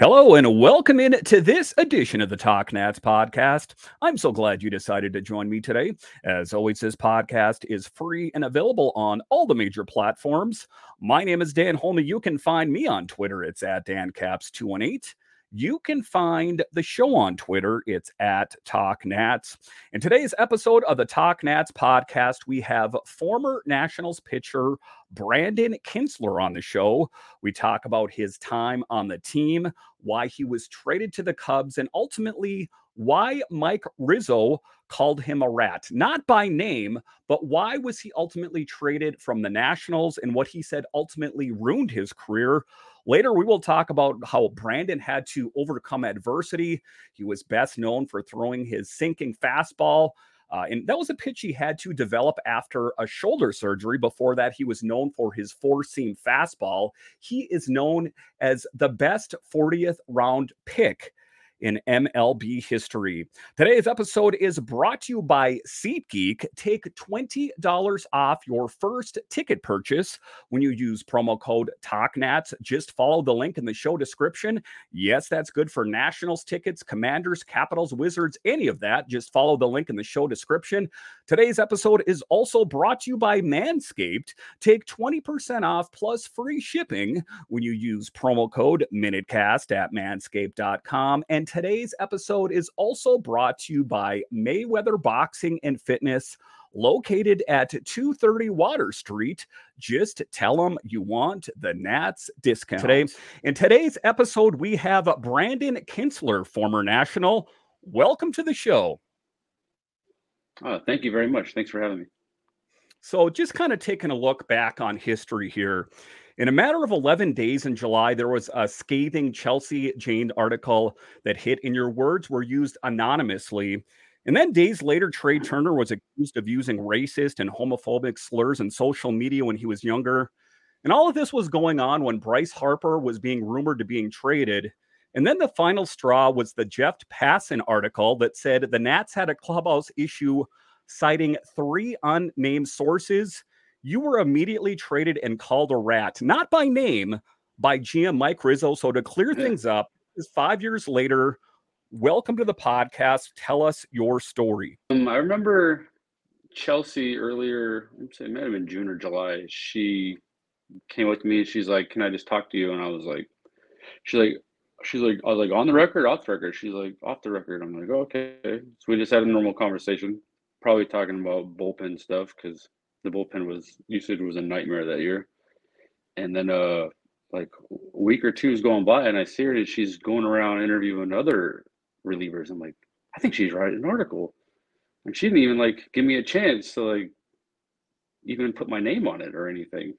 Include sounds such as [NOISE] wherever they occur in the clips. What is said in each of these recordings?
Hello and welcome in to this edition of the Talk Nats podcast. I'm so glad you decided to join me today. As always, this podcast is free and available on all the major platforms. My name is Dan Holme. You can find me on Twitter. It's at DanCaps218 you can find the show on Twitter. It's at Talk Nats. In today's episode of the Talk Nats podcast, we have former Nationals pitcher Brandon Kintzler on the show. We talk about his time on the team, why he was traded to the Cubs, and ultimately why Mike Rizzo called him a rat, not by name, but why was he ultimately traded from the Nationals and what he said ultimately ruined his career. Later, we will talk about how Brandon had to overcome adversity. He was best known for throwing his sinking fastball. Uh, and that was a pitch he had to develop after a shoulder surgery. Before that, he was known for his four seam fastball. He is known as the best 40th round pick in MLB history. Today's episode is brought to you by SeatGeek. Take $20 off your first ticket purchase when you use promo code TalkNats. Just follow the link in the show description. Yes, that's good for Nationals tickets, Commanders, Capitals, Wizards, any of that. Just follow the link in the show description. Today's episode is also brought to you by Manscaped. Take 20% off plus free shipping when you use promo code MinuteCast at manscaped.com. And today's episode is also brought to you by Mayweather Boxing and Fitness located at 230 Water Street. Just tell them you want the Nats discount. Today, in today's episode, we have Brandon Kintzler, former National. Welcome to the show. Oh, thank you very much. Thanks for having me. So, just kind of taking a look back on history here. In a matter of 11 days in July, there was a scathing Chelsea Janes article that hit, and your words were used anonymously. And then days later, Trea Turner was accused of using racist and homophobic slurs in social media when he was younger. And all of this was going on when Bryce Harper was being rumored to being traded. And then the final straw was the Jeff Passan article that said the Nats had a clubhouse issue citing three unnamed sources. You were immediately traded and called a rat, not by name, by GM Mike Rizzo. So to clear things up, is five years later. Welcome to the podcast. Tell us your story. Um, I remember Chelsea earlier, I'm saying it might have been June or July. She came with me. And she's like, "Can I just talk to you?" And I was like, "She's like, she's like, I was like, on the record, off the record. She's like, off the record. I'm like, okay. So we just had a normal conversation, probably talking about bullpen stuff because the bullpen was usage was a nightmare that year. And then uh like a week or two is going by and I see her and she's going around interviewing other relievers. I'm like, I think she's writing an article. And she didn't even like give me a chance to like even put my name on it or anything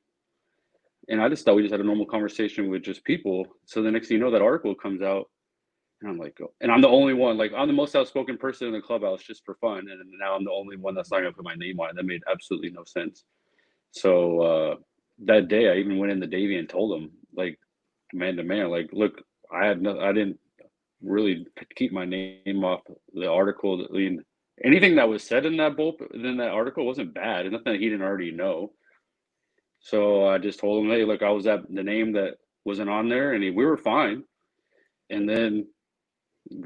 and I just thought we just had a normal conversation with just people. So the next thing you know, that article comes out, and I'm like, and I'm the only one. Like I'm the most outspoken person in the clubhouse just for fun, and now I'm the only one that's not gonna put my name on it. That made absolutely no sense. So uh, that day, I even went in the Davey and told him, like, man to man, like, look, I had no, I didn't really keep my name off the article. I mean, anything that was said in that bull in that article wasn't bad. Nothing that he didn't already know. So I just told him, hey, look, I was at the name that wasn't on there, and he, we were fine. And then the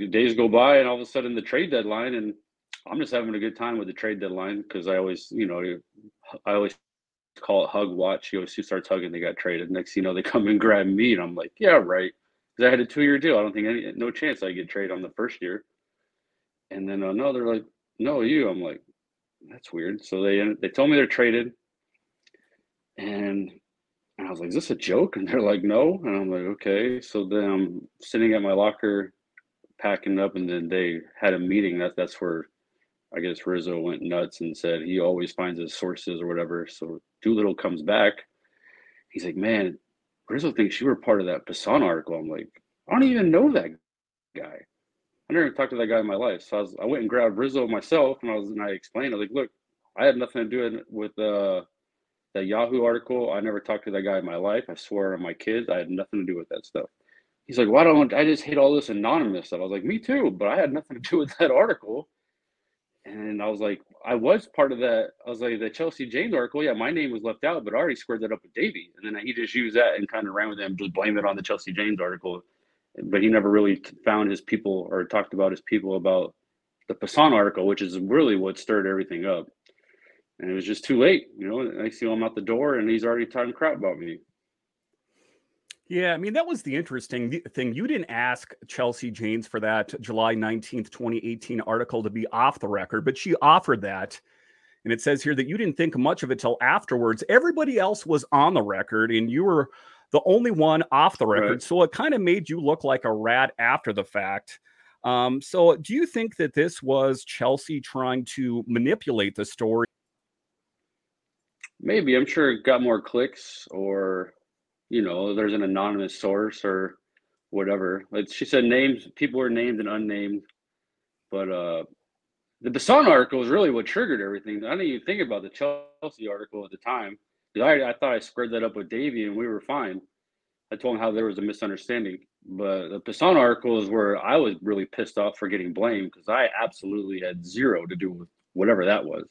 days go by, and all of a sudden the trade deadline, and I'm just having a good time with the trade deadline because I always, you know, I always call it hug watch. You always who starts hugging, they got traded. Next, you know, they come and grab me, and I'm like, yeah, right. Because I had a two year deal. I don't think any, no chance I get traded on the first year. And then uh, no, they're like, no, you. I'm like, that's weird. So they they told me they're traded. And and I was like, is this a joke? And they're like, no. And I'm like, okay. So then I'm sitting at my locker packing up, and then they had a meeting. That that's where I guess Rizzo went nuts and said he always finds his sources or whatever. So Doolittle comes back. He's like, man, Rizzo thinks you were part of that Passan article. I'm like, I don't even know that guy. I never talked to that guy in my life. So I, was, I went and grabbed Rizzo myself, and I was and I explained. I was like, look, I had nothing to do with uh, that Yahoo article. I never talked to that guy in my life. I swear on my kids, I had nothing to do with that stuff. He's like, why don't I just hate all this anonymous stuff? I was like, me too, but I had nothing to do with that article. And I was like, I was part of that. I was like, the Chelsea Janes article. Yeah, my name was left out, but I already squared that up with Davey. And then he just used that and kind of ran with it and just blamed it on the Chelsea Janes article. But he never really found his people or talked about his people about the Passan article, which is really what stirred everything up. And it was just too late. You know, I see him out the door and he's already talking crap about me. Yeah, I mean, that was the interesting thing. You didn't ask Chelsea Janes for that July 19th, 2018 article to be off the record, but she offered that. And it says here that you didn't think much of it till afterwards. Everybody else was on the record, and you were the only one off the record. Right. So it kind of made you look like a rat after the fact. Um, so do you think that this was Chelsea trying to manipulate the story? Maybe. I'm sure it got more clicks or you know, there's an anonymous source or whatever. Like she said, names people were named and unnamed, but uh, the Passan article was really what triggered everything. I didn't even think about the Chelsea article at the time. I, I thought I squared that up with Davey and we were fine. I told him how there was a misunderstanding. But the Passan article is where I was really pissed off for getting blamed because I absolutely had zero to do with whatever that was.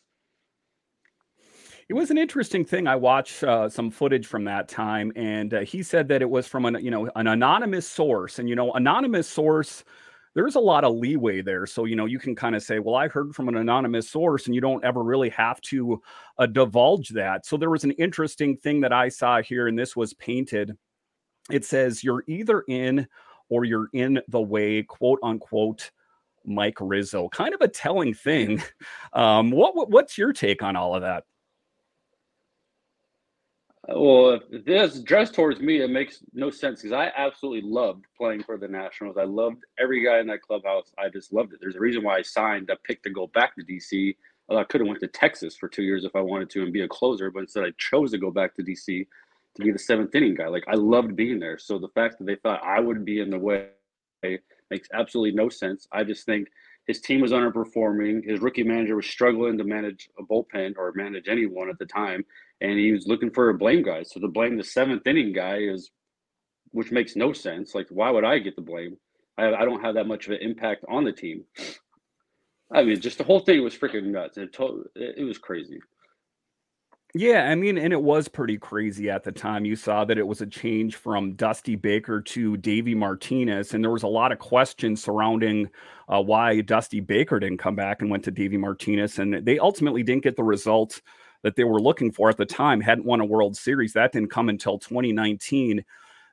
It was an interesting thing. I watched uh, some footage from that time, and uh, he said that it was from an you know an anonymous source, and you know anonymous source. There's a lot of leeway there, so you know you can kind of say, "Well, I heard from an anonymous source," and you don't ever really have to uh, divulge that. So there was an interesting thing that I saw here, and this was painted. It says, "You're either in or you're in the way," quote unquote. Mike Rizzo, kind of a telling thing. [LAUGHS] Um, what what's your take on all of that? Well, if this dress towards me, it makes no sense because I absolutely loved playing for the Nationals. I loved every guy in that clubhouse. I just loved it. There's a reason why I signed a pick to go back to DC. I could have went to Texas for two years if I wanted to and be a closer, but instead I chose to go back to DC to be the seventh inning guy. Like I loved being there. So the fact that they thought I would be in the way makes absolutely no sense. I just think his team was underperforming. His rookie manager was struggling to manage a bullpen or manage anyone at the time, and he was looking for a blame guy. So to blame the seventh inning guy is, which makes no sense. Like, why would I get the blame? I, I don't have that much of an impact on the team. I mean, just the whole thing was freaking nuts. It, to, it was crazy. Yeah, I mean, and it was pretty crazy at the time. You saw that it was a change from Dusty Baker to Davey Martinez, and there was a lot of questions surrounding uh, why Dusty Baker didn't come back and went to Davey Martinez, and they ultimately didn't get the results that they were looking for at the time. Hadn't won a World Series. That didn't come until 2019.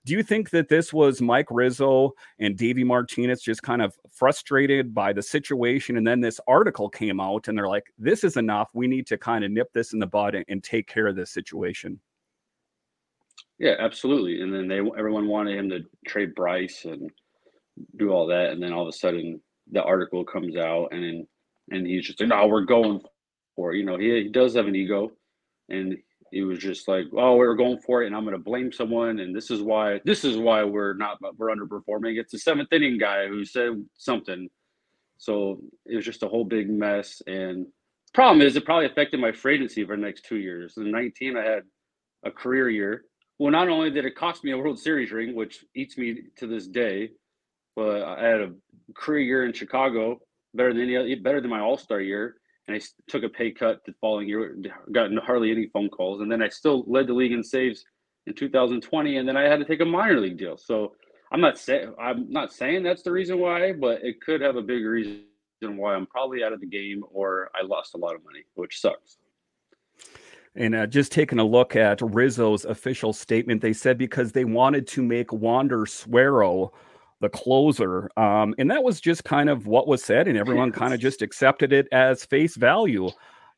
Do you think that this was Mike Rizzo and Davey Martinez just kind of frustrated by the situation? And then this article came out and they're like, this is enough. We need to kind of nip this in the bud and, and take care of this situation. Yeah, absolutely. And then they everyone wanted him to trade Bryce and do all that. And then all of a sudden the article comes out and and he's just like, no, we're going for it. You know, he, he does have an ego and he was just like, "Oh, we are going for it, and I'm going to blame someone, and this is why this is why we're not we're underperforming." It's the seventh inning guy who said something, so it was just a whole big mess. And problem is, it probably affected my free for the next two years. In 19, I had a career year. Well, not only did it cost me a World Series ring, which eats me to this day, but I had a career year in Chicago, better than any better than my All Star year and I took a pay cut the following year, got hardly any phone calls, and then I still led the league in saves in 2020, and then I had to take a minor league deal. So I'm not saying I'm not saying that's the reason why, but it could have a big reason why I'm probably out of the game or I lost a lot of money, which sucks. And uh, just taking a look at Rizzo's official statement, they said because they wanted to make Wander Suero the closer. Um, and that was just kind of what was said, and everyone kind of just accepted it as face value.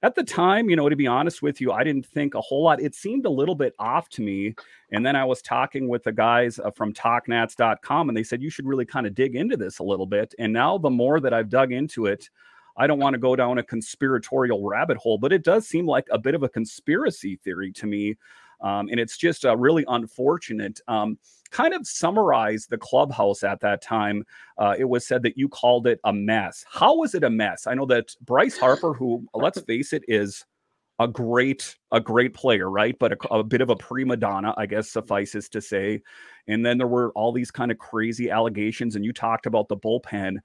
At the time, you know, to be honest with you, I didn't think a whole lot. It seemed a little bit off to me. And then I was talking with the guys uh, from talknats.com, and they said you should really kind of dig into this a little bit. And now, the more that I've dug into it, I don't want to go down a conspiratorial rabbit hole, but it does seem like a bit of a conspiracy theory to me Um, and it's just uh, really unfortunate. Um, kind of summarize the clubhouse at that time. Uh, it was said that you called it a mess. How was it a mess? I know that Bryce Harper, who let's [LAUGHS] face it, is a great a great player, right? But a, a, bit of a prima donna, I guess suffices to say. And then there were all these kind of crazy allegations, and you talked about the bullpen.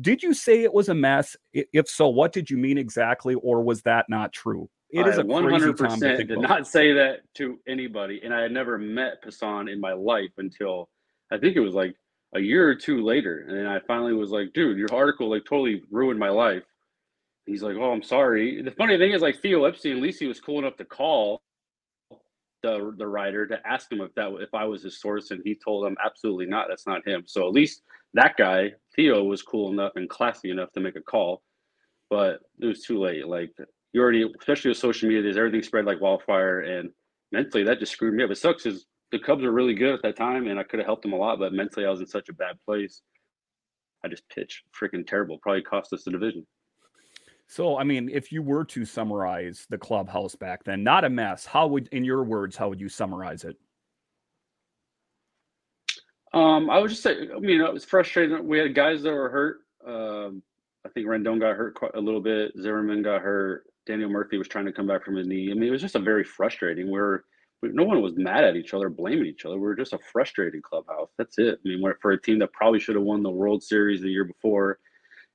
Did you say it was a mess? If so, what did you mean exactly, or was that not true? It is a one hundred percent did not say that to anybody, and I had never met Passan in my life until I think it was like a year or two later, and then I finally was like, "Dude, your article like totally ruined my life." He's like, "Oh, I'm sorry." The funny thing is, like Theo Epstein, at least he was cool enough to call the the writer to ask him if that if I was his source, and he told him absolutely not. That's not him. So at least that guy Theo was cool enough and classy enough to make a call, but it was too late. Like you already, especially with social media, there's everything spread like wildfire, and mentally that just screwed me up. It sucks because the Cubs were really good at that time, and I could have helped them a lot, but mentally I was in such a bad place. I just pitched freaking terrible. Probably cost us the division. So, I mean, if you were to summarize the clubhouse back then, not a mess, how would, in your words, how would you summarize it? Um, I would just say, I mean, it was frustrating. We had guys that were hurt. Um, I think Rendon got hurt quite a little bit. Zimmerman got hurt. Daniel Murphy was trying to come back from his knee. I mean, it was just a very frustrating. Where no one was mad at each other, blaming each other. We were just a frustrated clubhouse. That's it. I mean, for a team that probably should have won the World Series the year before,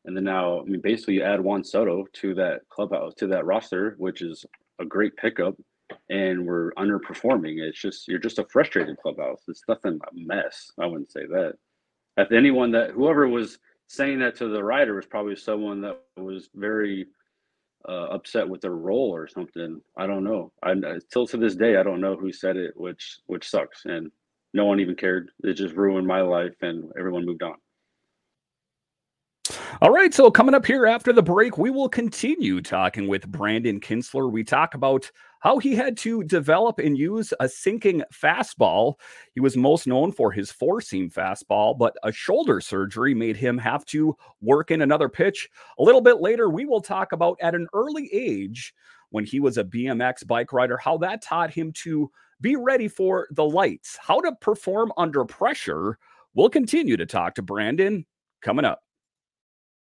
and then now, I mean, basically, you add Juan Soto to that clubhouse, to that roster, which is a great pickup, and we're underperforming. It's just you're just a frustrated clubhouse. It's nothing a mess. I wouldn't say that. If anyone that whoever was saying that to the writer was probably someone that was very uh, upset with their role or something. I don't know. I still to this day I don't know who said it, which which sucks. And no one even cared. It just ruined my life, and everyone moved on. All right, so coming up here after the break, we will continue talking with Brandon Kintzler. We talk about how he had to develop and use a sinking fastball. He was most known for his four seam fastball, but a shoulder surgery made him have to work in another pitch. A little bit later, we will talk about at an early age when he was a BMX bike rider, how that taught him to be ready for the lights, how to perform under pressure. We'll continue to talk to Brandon coming up.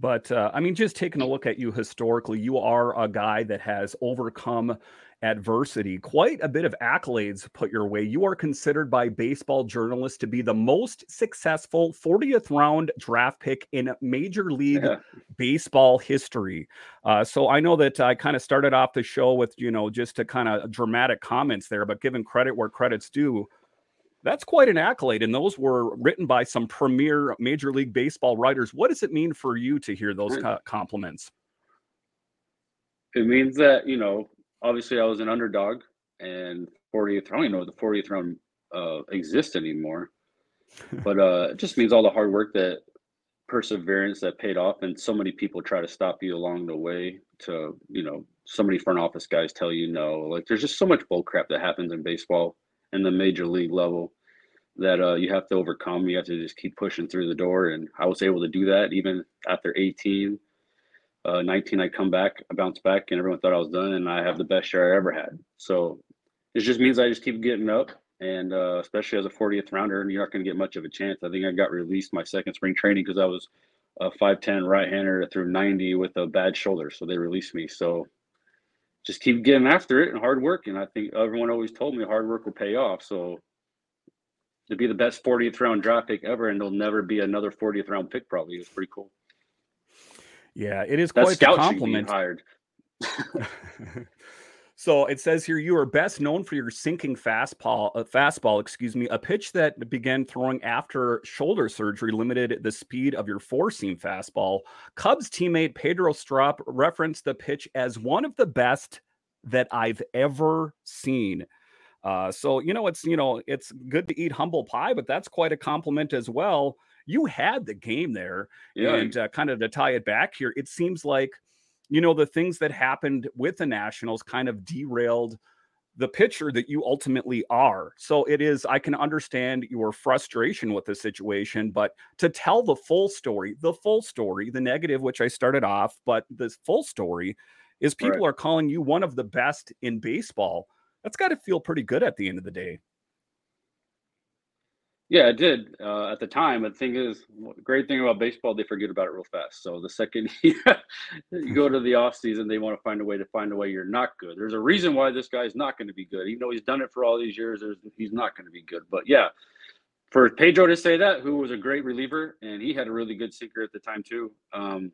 But uh, I mean, just taking a look at you historically, you are a guy that has overcome adversity. Quite a bit of accolades put your way. You are considered by baseball journalists to be the most successful 40th round draft pick in Major League yeah. Baseball history. Uh, so I know that I kind of started off the show with, you know, just a kind of dramatic comments there, but given credit where credit's due, that's quite an accolade. And those were written by some premier Major League Baseball writers. What does it mean for you to hear those compliments? It means that, you know, obviously I was an underdog and 40th, I don't even know the 40th round uh, exists anymore. [LAUGHS] but uh, it just means all the hard work that perseverance that paid off and so many people try to stop you along the way to, you know, so many front office guys tell you no. Like there's just so much bull crap that happens in baseball and the major league level that uh, you have to overcome. You have to just keep pushing through the door. And I was able to do that even after 18, uh, 19, I come back, I bounce back, and everyone thought I was done. And I have the best year I ever had. So it just means I just keep getting up. And uh, especially as a 40th rounder, you're not going to get much of a chance. I think I got released my second spring training because I was a 5'10 right hander through 90 with a bad shoulder. So they released me. So just keep getting after it and hard work. And I think everyone always told me hard work will pay off. So to be the best 40th round draft pick ever, and there'll never be another 40th round pick. Probably is pretty cool. Yeah, it is quite a compliment. Hired. [LAUGHS] [LAUGHS] so it says here you are best known for your sinking fastball, uh, fastball, excuse me, a pitch that began throwing after shoulder surgery limited the speed of your four seam fastball. Cubs teammate Pedro Strop referenced the pitch as one of the best that I've ever seen. Uh, so you know, it's you know, it's good to eat humble pie, but that's quite a compliment as well. You had the game there, yeah. and uh, kind of to tie it back here, it seems like you know the things that happened with the Nationals kind of derailed the pitcher that you ultimately are. So it is, I can understand your frustration with the situation, but to tell the full story, the full story, the negative, which I started off, but the full story is people right. are calling you one of the best in baseball. That's got to feel pretty good at the end of the day. Yeah, it did uh, at the time. But the thing is, great thing about baseball, they forget about it real fast. So the second [LAUGHS] you go to the off season, they want to find a way to find a way you're not good. There's a reason why this guy's not going to be good, even though he's done it for all these years. he's not going to be good. But yeah, for Pedro to say that, who was a great reliever and he had a really good sinker at the time too. Um,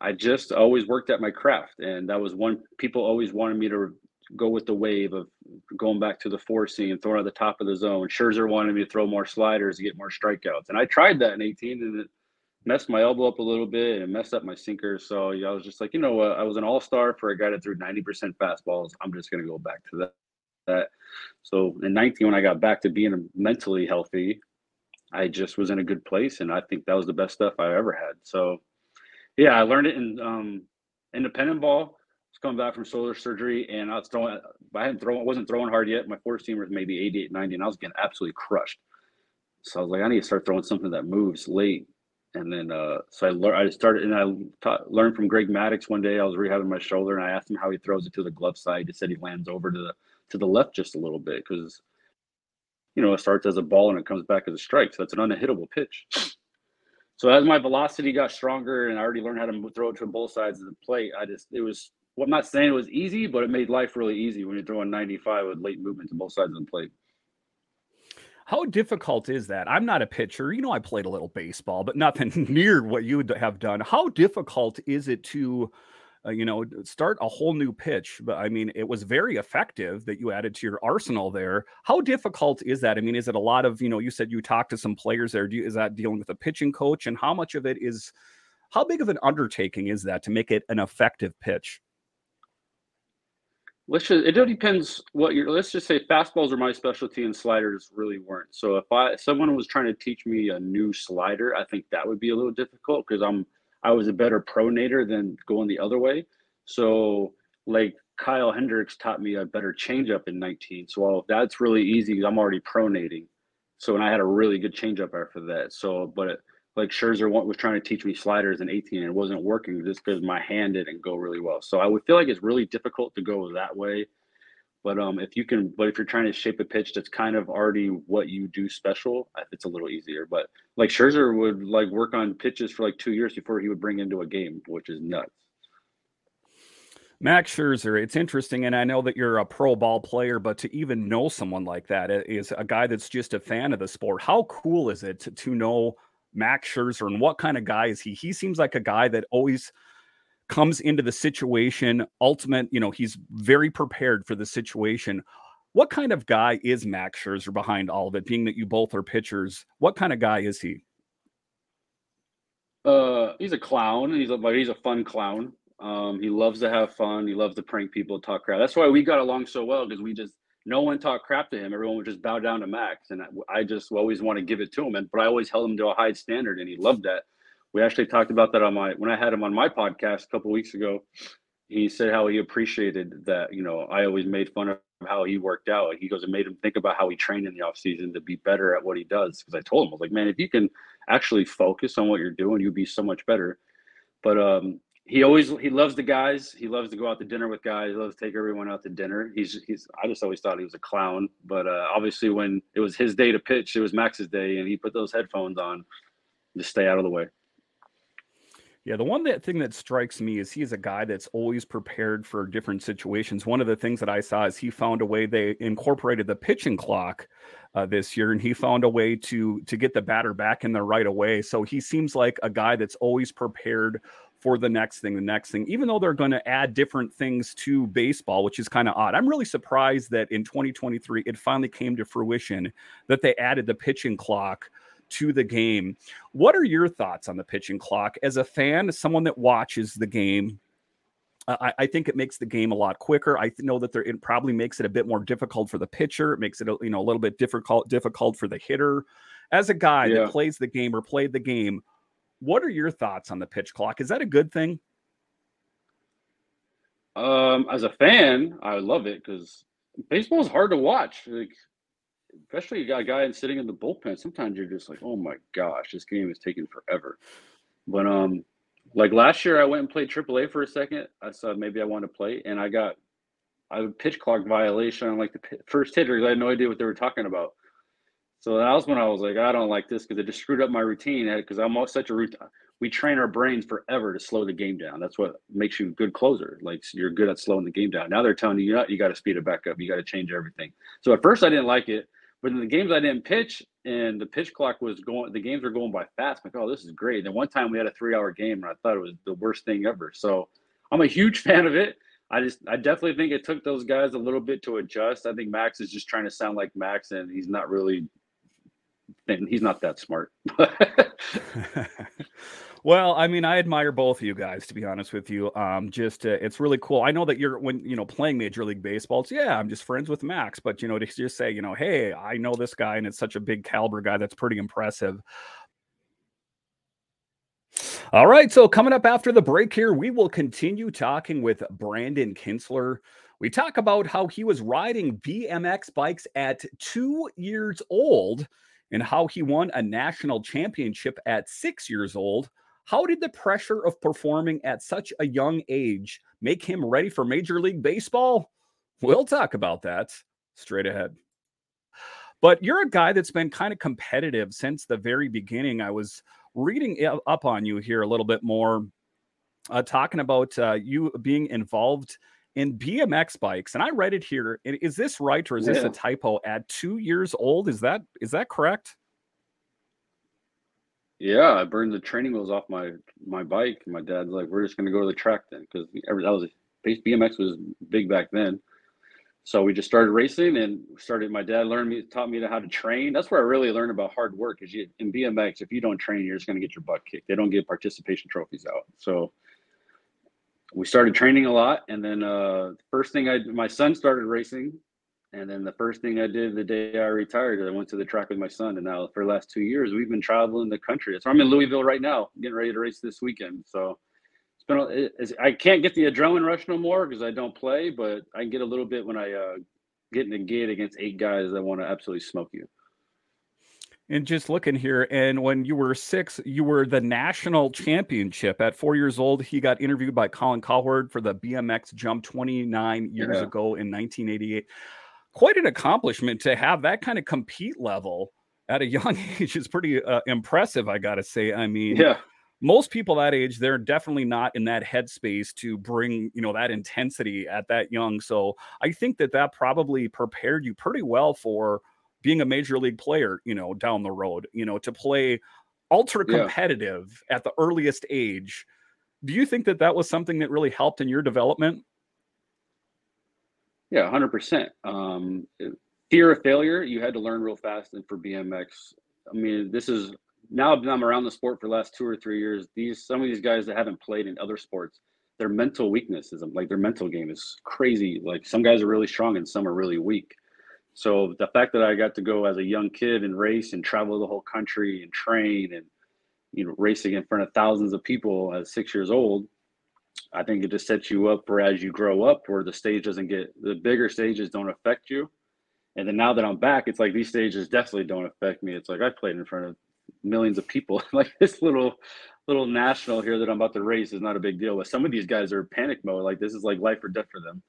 I just always worked at my craft, and that was one people always wanted me to go with the wave of going back to the four seam, throwing at the top of the zone. Scherzer wanted me to throw more sliders to get more strikeouts, and I tried that in 18, and it messed my elbow up a little bit and messed up my sinker. So yeah, I was just like, you know what? I was an all star for a guy that threw 90% fastballs. I'm just gonna go back to that. That. So in 19, when I got back to being mentally healthy, I just was in a good place, and I think that was the best stuff I ever had. So yeah, I learned it in um, independent ball was coming back from shoulder surgery and I was throwing, I hadn't thrown, wasn't throwing hard yet. My four seamer was maybe 88, 90, and I was getting absolutely crushed. So I was like, I need to start throwing something that moves late. And then, uh, so I learned, I started, and I taught, learned from Greg Maddux one day. I was rehabbing my shoulder, and I asked him how he throws it to the glove side. He said he lands over to the to the left just a little bit because, you know, it starts as a ball and it comes back as a strike. So that's an unhittable pitch. So as my velocity got stronger, and I already learned how to throw it to both sides of the plate, I just it was well, I'm not saying it was easy, but it made life really easy when you're throwing 95 with late movement to both sides of the plate. How difficult is that? I'm not a pitcher. You know, I played a little baseball, but nothing [LAUGHS] near what you would have done. How difficult is it to, uh, you know, start a whole new pitch? But I mean, it was very effective that you added to your arsenal there. How difficult is that? I mean, is it a lot of, you know, you said you talked to some players there. You, is that dealing with a pitching coach? And how much of it is, how big of an undertaking is that to make it an effective pitch? Let's just it depends what you're let's just say fastballs are my specialty and sliders really weren't. So if i someone was trying to teach me a new slider i think that would be a little difficult because i'm i was a better pronator than going the other way. So like kyle hendricks taught me a better changeup in 19 so well, that's really easy i'm already pronating. So and i had a really good changeup after that. So but like Scherzer was trying to teach me sliders in 18 and it wasn't working just because my hand didn't go really well. So I would feel like it's really difficult to go that way. But um, if you can, but if you're trying to shape a pitch that's kind of already what you do special, it's a little easier. But like Scherzer would like work on pitches for like two years before he would bring into a game, which is nuts. Max Scherzer, it's interesting, and I know that you're a pro ball player, but to even know someone like that is a guy that's just a fan of the sport. How cool is it to, to know Max Scherzer and what kind of guy is he? He seems like a guy that always comes into the situation ultimate, you know, he's very prepared for the situation. What kind of guy is Max Scherzer behind all of it, being that you both are pitchers? What kind of guy is he? Uh, he's a clown. He's a he's a fun clown. Um, he loves to have fun. He loves to prank people, talk crap. That's why we got along so well because we just no one talked crap to him. Everyone would just bow down to Max, and I, just always want to give it to him. And but I always held him to a high standard, and he loved that. We actually talked about that on my when I had him on my podcast a couple weeks ago. He said how he appreciated that. You know, I always made fun of how he worked out. He goes and made him think about how he trained in the off season to be better at what he does. Because I told him, I was like, man, if you can actually focus on what you're doing, you'd be so much better. But um, he always he loves the guys. He loves to go out to dinner with guys. He loves to take everyone out to dinner. He's he's. I just always thought he was a clown, but uh, obviously when it was his day to pitch, it was Max's day, and he put those headphones on to stay out of the way. Yeah, the one that thing that strikes me is he's a guy that's always prepared for different situations. One of the things that I saw is he found a way they incorporated the pitching clock uh, this year, and he found a way to to get the batter back in the right away. So he seems like a guy that's always prepared for the next thing, the next thing, even though they're going to add different things to baseball, which is kind of odd. I'm really surprised that in 2023 it finally came to fruition that they added the pitching clock to the game. What are your thoughts on the pitching clock as a fan, as someone that watches the game? I, I, think it makes the game a lot quicker. I know that there, it probably makes it a bit more difficult for the pitcher. It makes it you know a little bit difficult difficult for the hitter. As a guy yeah. that plays the game or played the game, what are your thoughts on the pitch clock? Is that a good thing? Um, as a fan, I love it because baseball is hard to watch. Like, especially you got a guy sitting in the bullpen. Sometimes you're just like, oh my gosh, this game is taking forever. But um, like last year, I went and played AAA for a second. I said maybe I want to play, and I got a pitch clock violation on like the first hitter. I had no idea what they were talking about. So that was when I was like, I don't like this because it just screwed up my routine. Eh, because I'm such a routine. We train our brains forever to slow the game down. That's what makes you a good closer. Like you're good at slowing the game down. Now they're telling you, you, know, you got to speed it back up. You got to change everything. So at first I didn't like it, but in the games I didn't pitch and the pitch clock was going, the games were going by fast. I'm like, oh, this is great. And one time we had a three hour game and I thought it was the worst thing ever. So I'm a huge [LAUGHS] fan of it. I just, I definitely think it took those guys a little bit to adjust. I think Max is just trying to sound like Max and he's not really he's not that smart. [LAUGHS] [LAUGHS] well, I mean, I admire both of you guys to be honest with you. Um, just uh, it's really cool. I know that you're when you know playing Major League Baseball. It's yeah, I'm just friends with Max, but you know to just say you know, hey, I know this guy and it's such a big caliber guy. That's pretty impressive. All right, so coming up after the break here, we will continue talking with Brandon Kintzler. We talk about how he was riding BMX bikes at two years old and how he won a national championship at six years old. How did the pressure of performing at such a young age make him ready for Major League Baseball? We'll talk about that straight ahead. But you're a guy that's been kind of competitive since the very beginning. I was reading up on you here a little bit more, uh, talking about uh, you being involved in BMX bikes, and I read it here. Is this right, or is yeah. this a typo? At two years old, is that is that correct? Yeah, I burned the training wheels off my my bike. My dad's like, "We're just gonna go to the track then," because that was BMX was big back then. So we just started racing and started. My dad learned me, taught me how to train. That's where I really learned about hard work. Because in BMX, if you don't train, you're just gonna get your butt kicked. They don't give participation trophies out. So we started training a lot and then uh first thing i my son started racing and then the first thing i did the day i retired i went to the track with my son and now for the last two years we've been traveling the country. So i'm in louisville right now getting ready to race this weekend. So it's been it's, i can't get the adrenaline rush no more because i don't play but i get a little bit when i uh get in a gate against eight guys that want to absolutely smoke you and just looking here, and when you were six, you were the national championship. At four years old, he got interviewed by Colin Cowherd for the BMX jump 29 years yeah. ago in 1988. Quite an accomplishment to have that kind of compete level at a young [LAUGHS] age is pretty uh, impressive, I got to say. I mean, yeah. Most people that age, they're definitely not in that headspace to bring, you know, that intensity at that young. So I think that that probably prepared you pretty well for being a major league player, you know, down the road, you know, to play ultra competitive yeah. at the earliest age. Do you think that that was something that really helped in your development? Yeah, 100%. Um, fear of failure, you had to learn real fast. And for BMX, I mean, this is now I'm around the sport for the last two or three years. These some of these guys that haven't played in other sports, their mental weaknesses, like their mental game is crazy. Like some guys are really strong and some are really weak. So the fact that I got to go as a young kid and race and travel the whole country and train and you know racing in front of thousands of people at six years old, I think it just sets you up for as you grow up where the stage doesn't get the bigger stages don't affect you. And then now that I'm back, it's like these stages definitely don't affect me. It's like I played in front of millions of people. [LAUGHS] like this little little national here that I'm about to race is not a big deal. But some of these guys are panic mode. Like this is like life or death for them.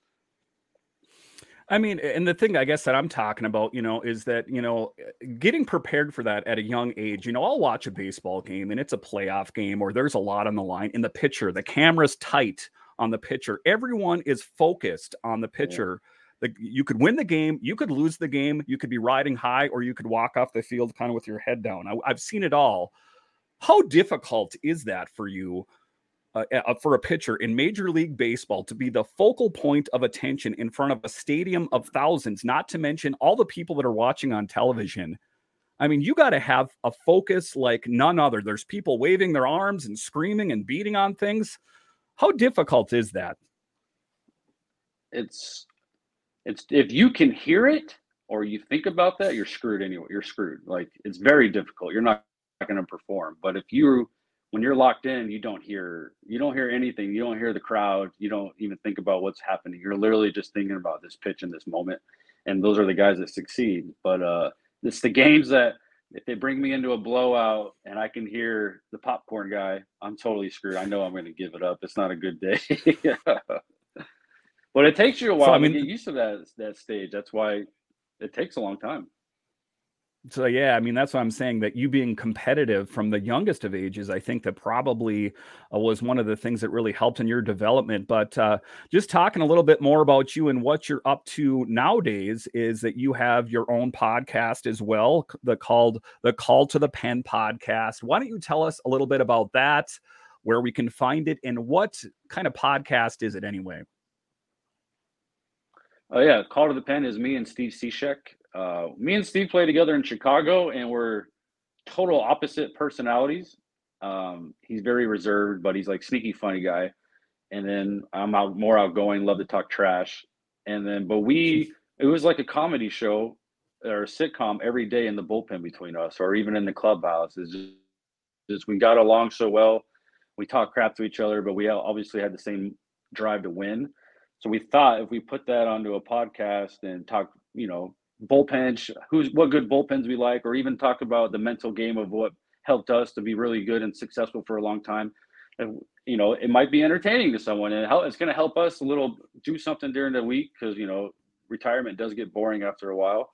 I mean, and the thing I guess that I'm talking about, you know, is that, you know, eh, getting prepared for that at a young age, you know, I'll watch a baseball game and it's a playoff game or there's a lot on the line in the pitcher, the camera's tight on the pitcher. Everyone is focused on the pitcher. Yeah. The, you could win the game, you could lose the game, you could be riding high, or you could walk off the field kind of with your head down. I, I've seen it all. How difficult is that for you uh, for a pitcher in Major League Baseball to be the focal point of attention in front of a stadium of thousands, not to mention all the people that are watching on television. I mean, you got to have a focus like none other. There's people waving their arms and screaming and beating on things. How difficult is that? it's it's if you can hear it or you think about that, you're screwed anyway. You're screwed. Like it's very difficult. You're not going to perform. But if you when you're locked in, you don't hear you don't hear anything. You don't hear the crowd. You don't even think about what's happening. You're literally just thinking about this pitch in this moment. And those are the guys that succeed. But uh it's the games that if they bring me into a blowout and I can hear the popcorn guy, I'm totally screwed. I know I'm going to give it up. It's not a good day. [LAUGHS] but it takes you a while so, I mean, to get used to that that stage. That's why it takes a long time. So yeah, I mean that's what I'm saying. That you being competitive from the youngest of ages, I think that probably uh, was one of the things that really helped in your development. But uh, just talking a little bit more about you and what you're up to nowadays is that you have your own podcast as well, the called the Call to the Pen podcast. Why don't you tell us a little bit about that, where we can find it, and what kind of podcast is it anyway? Oh yeah, Call to the Pen is me and Steve Cishek uh, me and Steve play together in Chicago, and we're total opposite personalities. Um, he's very reserved, but he's like sneaky funny guy. And then I'm out more outgoing, love to talk trash. And then, but we, it was like a comedy show or a sitcom every day in the bullpen between us, or even in the clubhouse. It's just, just we got along so well. We talked crap to each other, but we obviously had the same drive to win. So we thought if we put that onto a podcast and talk, you know, bullpen, who's what good bullpens we like, or even talk about the mental game of what helped us to be really good and successful for a long time. And, you know, it might be entertaining to someone, and it's going to help us a little do something during the week because you know retirement does get boring after a while.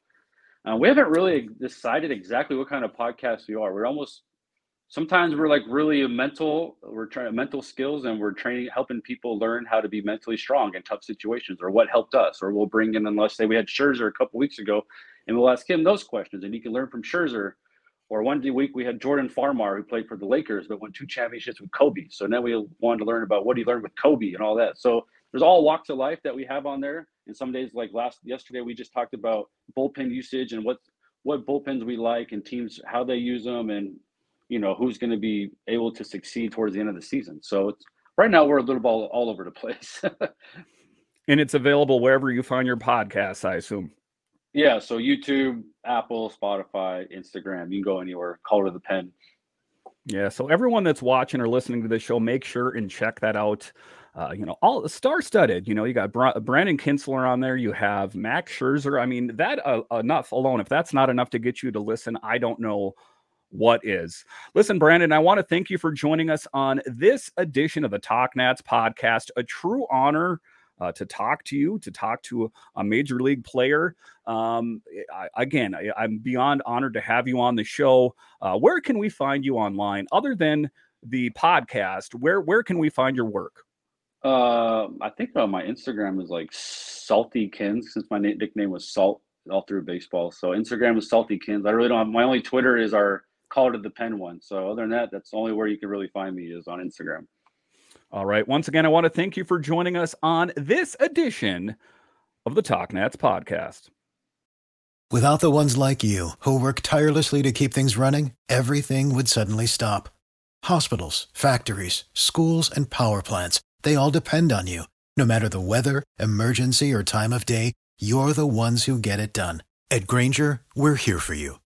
Uh, we haven't really decided exactly what kind of podcast we are. We're almost sometimes we're like really mental we're trying mental skills and we're training helping people learn how to be mentally strong in tough situations or what helped us or we'll bring in and let's say we had Scherzer a couple weeks ago and we'll ask him those questions and he can learn from Scherzer. Or one day week we had Jordan Farmar who played for the Lakers but won two championships with Kobe. So now we wanted to learn about what he learned with Kobe and all that. So there's all walks of life that we have on there. And some days like last yesterday we just talked about bullpen usage and what what bullpens we like and teams how they use them and you know who's going to be able to succeed towards the end of the season. So it's right now we're a little ball all over the place. [LAUGHS] and it's available wherever you find your podcasts, I assume. Yeah, so YouTube, Apple, Spotify, Instagram, you can go anywhere. Call to the pen. Yeah, so everyone that's watching or listening to this show, make sure and check that out. Uh, you know, all star-studded. You know, you got Bra- Brandon Kintzler on there. You have Max Scherzer. I mean, that uh, enough alone. If that's not enough to get you to listen, I don't know what is. Listen, Brandon, I want to thank you for joining us on this edition of the Talk Nats podcast. A true honor. Uh, to talk to you, to talk to a major league player. Um, I, again, I, am beyond honored to have you on the show. Uh, where can we find you online other than the podcast? Where where can we find your work? Uh, I think uh, my Instagram is like Salty Kins, since my nickname was Salt all through baseball. So Instagram is Salty Kins. I really don't have my only Twitter is our call to the pen one. So other than that, that's the only where you can really find me is on Instagram. All right. Once again, I want to thank you for joining us on this edition of the Talk Nats podcast. Without the ones like you who work tirelessly to keep things running, everything would suddenly stop. Hospitals, factories, schools, and power plants, they all depend on you. No matter the weather, emergency, or time of day, you're the ones who get it done. At Grainger, we're here for you